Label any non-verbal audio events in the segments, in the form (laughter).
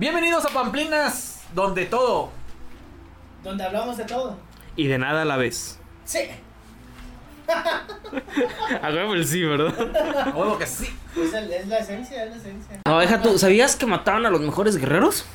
Bienvenidos a Pamplinas, donde todo. Donde hablamos de todo. Y de nada a la vez. Sí. (laughs) A huevo el sí, ¿verdad? A huevo que sí. Es, el- es la esencia, es la esencia. No, deja tú, ¿sabías que mataban a los mejores guerreros?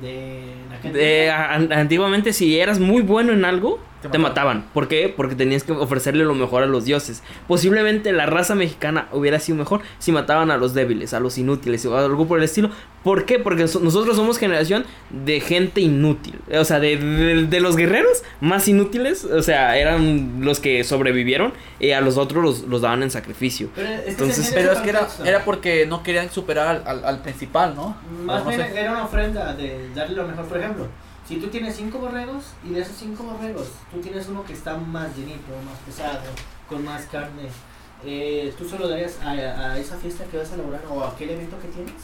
De De, a- antiguamente, si eras muy bueno en algo, Te te, mataban. mataban. ¿Por qué? Porque tenías que ofrecerle lo mejor a los dioses. Posiblemente la raza mexicana hubiera sido mejor si mataban a los débiles, a los inútiles o algo por el estilo. ¿Por qué? Porque so- nosotros somos generación de gente inútil. O sea, de, de- de los guerreros más inútiles, o sea, eran los que sobrevivieron y a los otros los, los daban en sacrificio. Pero, es que Entonces, Pero es que era, porque no querían superar al, al- al principal, ¿no? Más No bien sé. era una ofrenda de darle lo mejor. Por ejemplo, si tú tienes cinco borregos y de esos cinco borregos tú tienes uno que está más llenito, más pesado, con más carne, eh, ¿tú solo darías a, a esa fiesta que vas a elaborar o a aquel evento que tienes?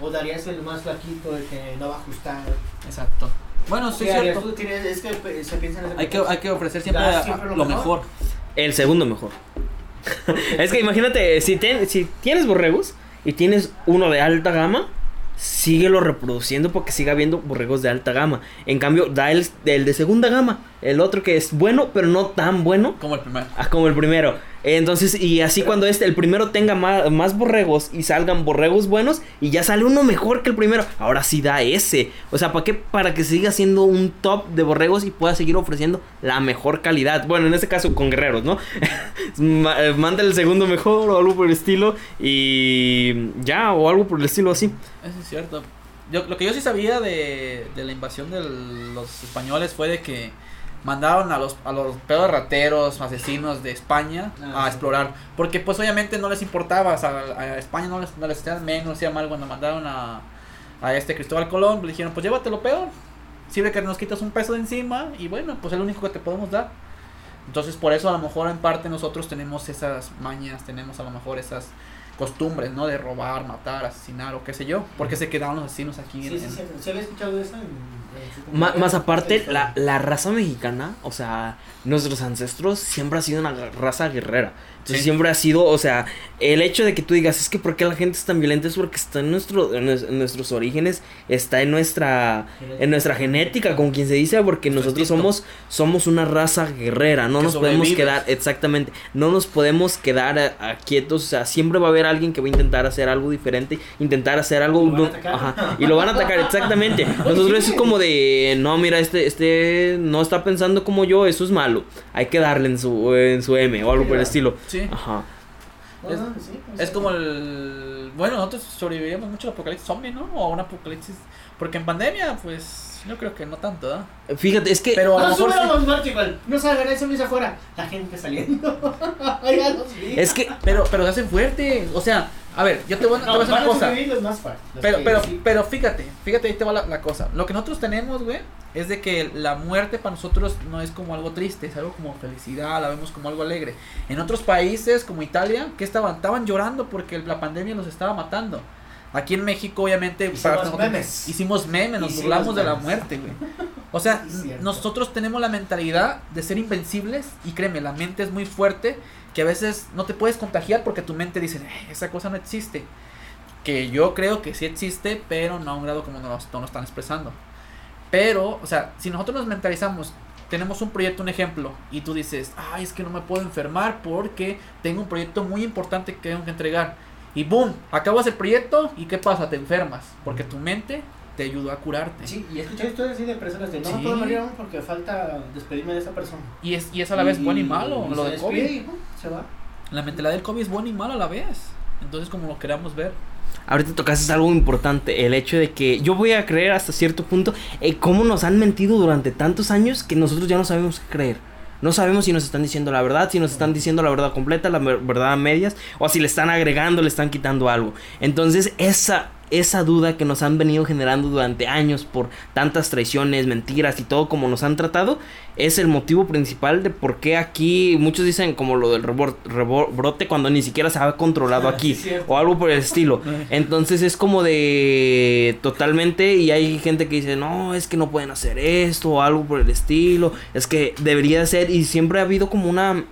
¿O darías el más flaquito, el que no va a ajustar? Exacto. Bueno, sí, cierto. Tú tienes- es que se piensa en ese Hay que, hay que ofrecer siempre, a- siempre lo lo mejor. mejor. El segundo mejor. (laughs) es que imagínate, si, ten- si tienes borregos y tienes uno de alta gama, síguelo reproduciendo porque siga habiendo borregos de alta gama. En cambio, da el, el de segunda gama, el otro que es bueno, pero no tan bueno Como el primero. ah, como el primero. Entonces, y así cuando este, el primero tenga más, más borregos y salgan borregos buenos y ya sale uno mejor que el primero, ahora sí da ese. O sea, ¿para qué? Para que siga siendo un top de borregos y pueda seguir ofreciendo la mejor calidad. Bueno, en este caso con guerreros, ¿no? (laughs) Eh, Manda el segundo mejor o algo por el estilo y ya, o algo por el estilo así. Eso es cierto. Yo, lo que yo sí sabía de, de la invasión de los españoles fue de que mandaron a los, a los pedos rateros, asesinos de España Ah, a sí. explorar. Porque pues obviamente no les importaba, o sea, a, España no les, no les hacía menos, hacía mal cuando mandaron a, a este Cristóbal Colón. Le dijeron, pues llévatelo peor. Sirve que nos quitas un peso de encima y bueno, pues es lo único que te podemos dar. Entonces por eso a lo mejor en parte nosotros tenemos esas mañas, tenemos a lo mejor esas costumbres, ¿no? De robar, matar, asesinar o qué sé yo. Porque se quedaron los asesinos aquí Sí, en- sí, sí. ¿Se había escuchado eso? En, en su- Ma- más aparte, la, la raza mexicana, o sea, nuestros ancestros siempre ha sido una raza guerrera. Entonces Sí. siempre ha sido, o sea, el hecho de que tú digas, es que ¿por qué la gente es tan violenta? Es porque está en, nuestro, en, nues- en nuestros orígenes, está en nuestra, en nuestra genética, como quien se dice, porque Nuestro nosotros instinto. somos, somos una raza guerrera, no Que nos podemos quedar, exactamente, no nos podemos quedar a- a quietos, o sea, siempre va a haber alguien que va a intentar hacer algo diferente, intentar hacer algo... ¿Lo van a no- atacar? ajá, y lo van a atacar, exactamente. (laughs) Nosotros es como de, no, mira, este, este no está pensando como yo, eso es malo. Hay que darle en su, en su M o algo por el estilo. Sí. Ajá. Es- sí, pues, Es como el... Bueno, nosotros sobrevivíamos mucho al apocalipsis zombie, ¿no? O a un apocalipsis... Porque en pandemia, pues, yo creo que no tanto, ¿verdad? Fíjate, es que... Pero a lo No mejor sí- subiéramos muerto igual. No salgan eso mis afuera. La gente saliendo. (laughs) ya los vi. Es que... Pero, pero se hacen fuertes. O sea, a ver, yo te voy, a- te No, voy a una cosa. los más fuertes, los Pero, pero, sí. pero fíjate, fíjate, ahí te va la, la cosa. Lo que nosotros tenemos, güey, es de que la muerte para nosotros no es como algo triste, es algo como felicidad, la vemos como algo alegre. En otros países como Italia, que estaban? Estaban llorando porque la pandemia los estaba matando. Aquí en México, obviamente, Hicimos memes. hicimos memes, nos Hicimos burlamos de la muerte, güey. (laughs) O sea, nosotros tenemos la mentalidad de ser invencibles y créeme, la mente es muy fuerte que a veces no te puedes contagiar porque tu mente dice, "Eh, esa cosa no existe. Que yo creo que sí existe, pero no a un grado como nos, nos lo están expresando. Pero, o sea, si nosotros nos mentalizamos, tenemos un proyecto, un ejemplo, y tú dices, ay, es que no me puedo enfermar porque tengo un proyecto muy importante que tengo que entregar. Y boom, acabas el proyecto y ¿qué pasa? Te enfermas, porque tu mente te ayudó a curarte. Sí, y he escuchado historias así de personas de no Sí. puedo morir aún porque falta despedirme de esa persona. Y es, y es a la vez bueno y malo, y lo despide COVID. se va. La mentalidad del COVID es buena y mala a la vez. Entonces, como lo queramos ver. Ahorita tocaste algo importante, el hecho de que yo voy a creer hasta cierto punto eh, cómo nos han mentido durante tantos años que nosotros ya no sabemos qué creer. No sabemos si nos están diciendo la verdad, si nos están diciendo la verdad completa, la ver- verdad a medias, o si le están agregando, le están quitando algo. Entonces, esa, esa duda que nos han venido generando durante años por tantas traiciones, mentiras y todo como nos han tratado, es el motivo principal de por qué aquí muchos dicen como lo del rebrote cuando ni siquiera se ha controlado aquí Sí, cierto. o algo por el estilo. (laughs) Entonces es como de totalmente y hay gente que dice, no, es que no pueden hacer esto o algo por el estilo, es que debería ser y siempre ha habido como una...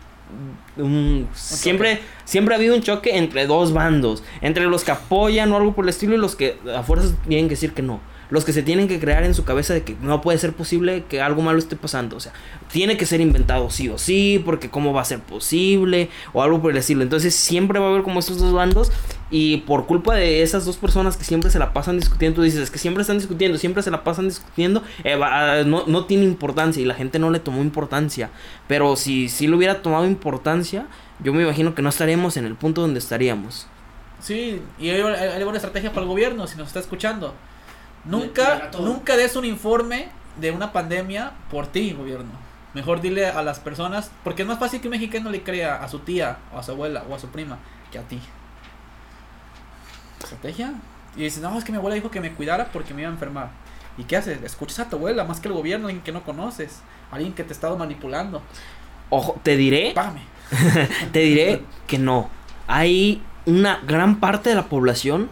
un- siempre, siempre ha habido un choque entre dos bandos, entre los que apoyan o algo por el estilo y los que a fuerzas tienen que decir que no. Los que se tienen que crear en su cabeza de que no puede ser posible que algo malo esté pasando. O sea, tiene que ser inventado sí o sí, porque cómo va a ser posible, o algo por el estilo. Entonces siempre va a haber como estos dos bandos, y por culpa de esas dos personas que siempre se la pasan discutiendo, tú dices, es que siempre están discutiendo, siempre se la pasan discutiendo, eh, ah, no, no tiene importancia, y la gente no le tomó importancia. Pero si sí le hubiera tomado importancia, yo me imagino que no estaríamos en el punto donde estaríamos. Sí, y hay, hay- hay una estrategia para el gobierno, si nos está escuchando. Nunca, nunca des un informe de una pandemia por ti, gobierno. Mejor dile a las personas, porque es más fácil que un mexicano le crea a su tía, o a su abuela, o a su prima, que a ti. ¿Estrategia? Y dices, no, es que mi abuela dijo que me cuidara porque me iba a enfermar. ¿Y qué haces? Escuchas a tu abuela más que el gobierno, alguien que no conoces, alguien que te ha estado manipulando. Ojo, te diré, Págame. (laughs) te diré que no. Hay una gran parte de la población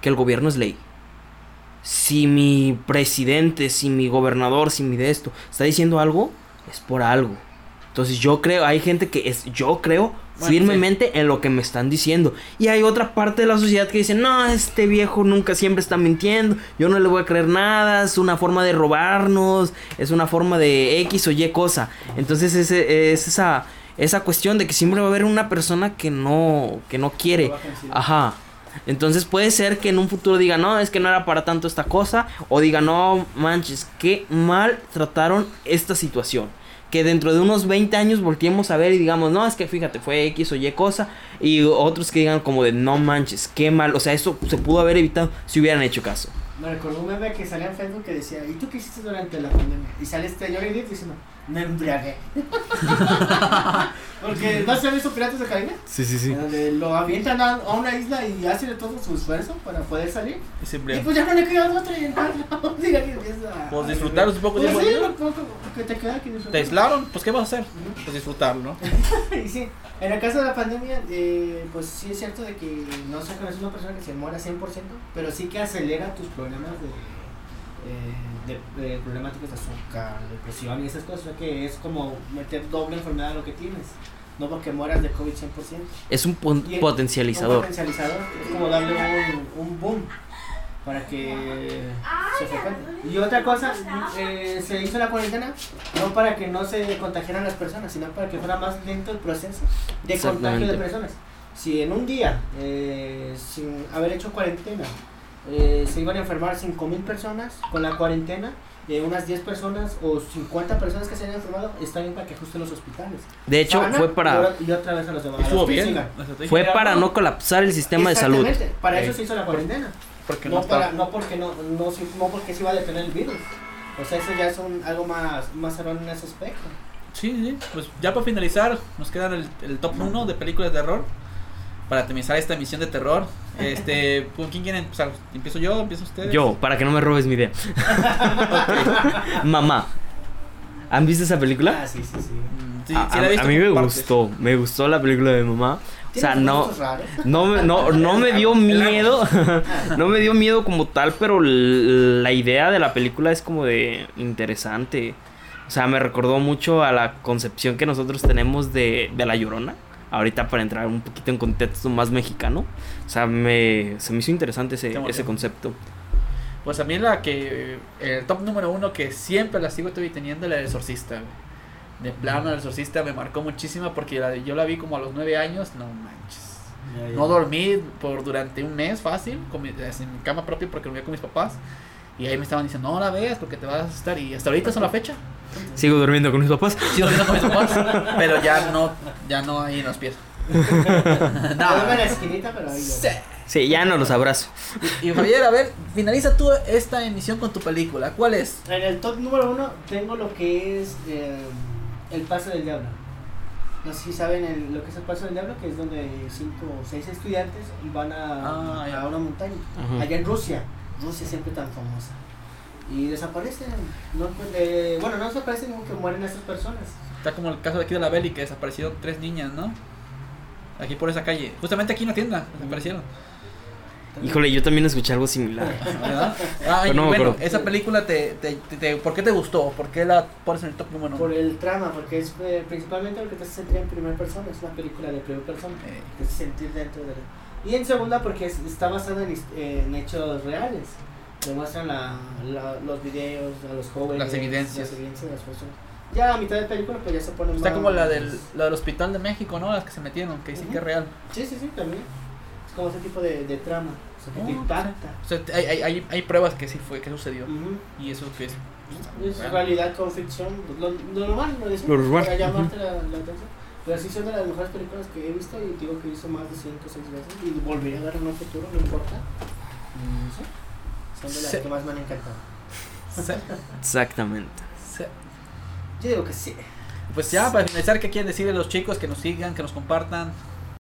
que el gobierno es ley. Si mi presidente, si mi gobernador, si mi de esto está diciendo algo, es por algo. Entonces yo creo, hay gente que es, yo creo Bueno, firmemente en lo que me están diciendo. Y hay otra parte de la sociedad que dice, no, este viejo nunca siempre está mintiendo, yo no le voy a creer nada, es una forma de robarnos, es una forma de X o Y cosa. Entonces ese, es esa, esa cuestión de que siempre va a haber una persona que no, que no quiere. Ajá. Entonces puede ser que en un futuro diga, no, es que no era para tanto esta cosa. O diga, no, manches, qué mal trataron esta situación. Que dentro de unos 20 años volteemos a ver y digamos, no, es que fíjate, fue X o Y cosa. Y otros que digan como de, no manches, qué mal. O sea, eso se pudo haber evitado si hubieran hecho caso. Me recordó un meme que salía en Facebook que decía, ¿y tú qué hiciste durante la pandemia? Y sale este diciendo, me embriagué. (laughs) Porque no se han visto Piratas de Caribe, Sí, sí, En donde lo avientan a, a una isla y hace de todo su esfuerzo para poder salir. Y Y pues ya no le queda otra y encuentra diga que empieza a... Pues disfrutar un poco Pues sí, lo poco que te queda que disfrutar. Te aislaron, pues ¿qué vas a hacer? Pues disfrutarlo, ¿no? (laughs) Y sí, en el caso de la pandemia, eh, pues sí es cierto de que no se conoce una persona que se muera 100%, pero sí que acelera tus problemas de, eh, de, de problemáticas de azúcar, depresión y esas cosas, o sea que es como meter doble enfermedad a lo que tienes, no porque mueras de COVID 100%. Es un pon- Y- Un potencializador. potencializador, es como darle un, un boom para que se frecuente. Y otra cosa, eh, se hizo la cuarentena no para que no se contagiaran las personas, sino para que fuera más lento el proceso de contagio de personas. Si en un día, eh, sin haber hecho cuarentena, eh, se iban a enfermar 5.000 personas, con la cuarentena, eh, unas 10 personas o 50 personas que se hayan enfermado, está bien para que ajusten los hospitales. De hecho, Sana, fue para, Y otra vez a los demás. fue para no- colapsar el sistema de salud. Para eso se hizo la cuarentena. Porque No, no, para, no porque no, no, no porque se iba a detener el virus. O sea, eso ya es un, algo más, más en ese aspecto. Sí, sí. Pues ya para finalizar, nos queda el, el top 1 de películas de terror. Para terminar esta emisión de terror. Este, ¿con quién quieren empezar? ¿Empiezo yo? ¿Empiezo ustedes? Yo, para que no me robes mi idea. Mamá. ¿Han visto esa película? Ah, sí, sí, sí. Mm, Sí, a, sí la he a- visto a mí me partes. gustó, me gustó la película de mamá. O sea, no, no, me- no, no me dio (laughs) miedo, (laughs) no me dio miedo como tal, pero la idea de la película es como de interesante. O sea, me recordó mucho a la concepción que nosotros tenemos de, de La Llorona. Ahorita para entrar un poquito en contexto más mexicano. O sea, me, se me hizo interesante ese, ese concepto. Pues a mí la que. El top número uno que siempre la sigo todavía teniendo, la del exorcista. De plano, el exorcista me marcó muchísimo porque la- yo la vi como a los nueve años, no manches. No dormí por durante un mes fácil, con mi- en mi cama propia porque dormía con mis papás. Y ahí me estaban diciendo, no la veas porque te vas a asustar. Y hasta ahorita es la fecha. Sigo durmiendo con mis papás. (laughs) Sigo dormiendo con mis papás, (laughs) pero ya no, ya no ahí en los pies. (laughs) No, no. en la esquinita, pero ahí Sí. Sí, ya no los abrazo. Y, y Javier, a ver, finaliza tú esta emisión con tu película. ¿Cuál es? En el top número uno tengo lo que es eh, El Paso del Diablo. No sé si saben el- lo que es el Paso del Diablo, que es donde cinco o seis estudiantes van a, Ah, a una montaña. Ajá. Allá en Rusia. Rusia siempre tan famosa. Y desaparecen. No, encuent- eh, bueno, no desaparecen como que mueren estas personas. Está como el caso de aquí de la Beli, que desaparecieron tres niñas, ¿no? Aquí por esa calle. Justamente aquí en la tienda desaparecieron. Híjole, yo también escuché algo similar. ¿Verdad? Ah, Pero no me bueno, acuerdo. esa película te, te, te- te- ¿Por qué te gustó? ¿Por qué la pones en el top número Por uno? el trama, porque es eh, principalmente porque te hace sentir en primera persona. Es una película de primera persona. Eh, Te hace sentir dentro de la- Y en segunda, porque es- está basada en, en hechos reales. demuestran la, la, los videos a los jóvenes. Las evidencias. Las evidencias de las personas. Ya a mitad de película, pues ya se pone Está más- como la del, la del hospital de México, ¿no? Las que se metieron, que dicen Ujú. que es real. Sí, sí, sí, también. Es como ese tipo de, de trama. O sea, que te Oh, impacta. O sea, hay, hay, hay, hay pruebas que sí fue, que sucedió. Ujú. Y eso que es. Es real. realidad con ficción, lo, lo normal, lo decimos, Lo normal, para llamarte la, la atención. Pero sí son de las mejores películas que he visto y digo que he visto más de 5 o 6 veces y volvería a ver en un futuro, no importa. Mm, sí. Son de las Sí. que más me han encantado. Sí, Exactamente. sí. Yo digo que sí. Pues ya, para finalizar, ¿qué quieren decirle a los chicos? Que nos sigan, que nos compartan.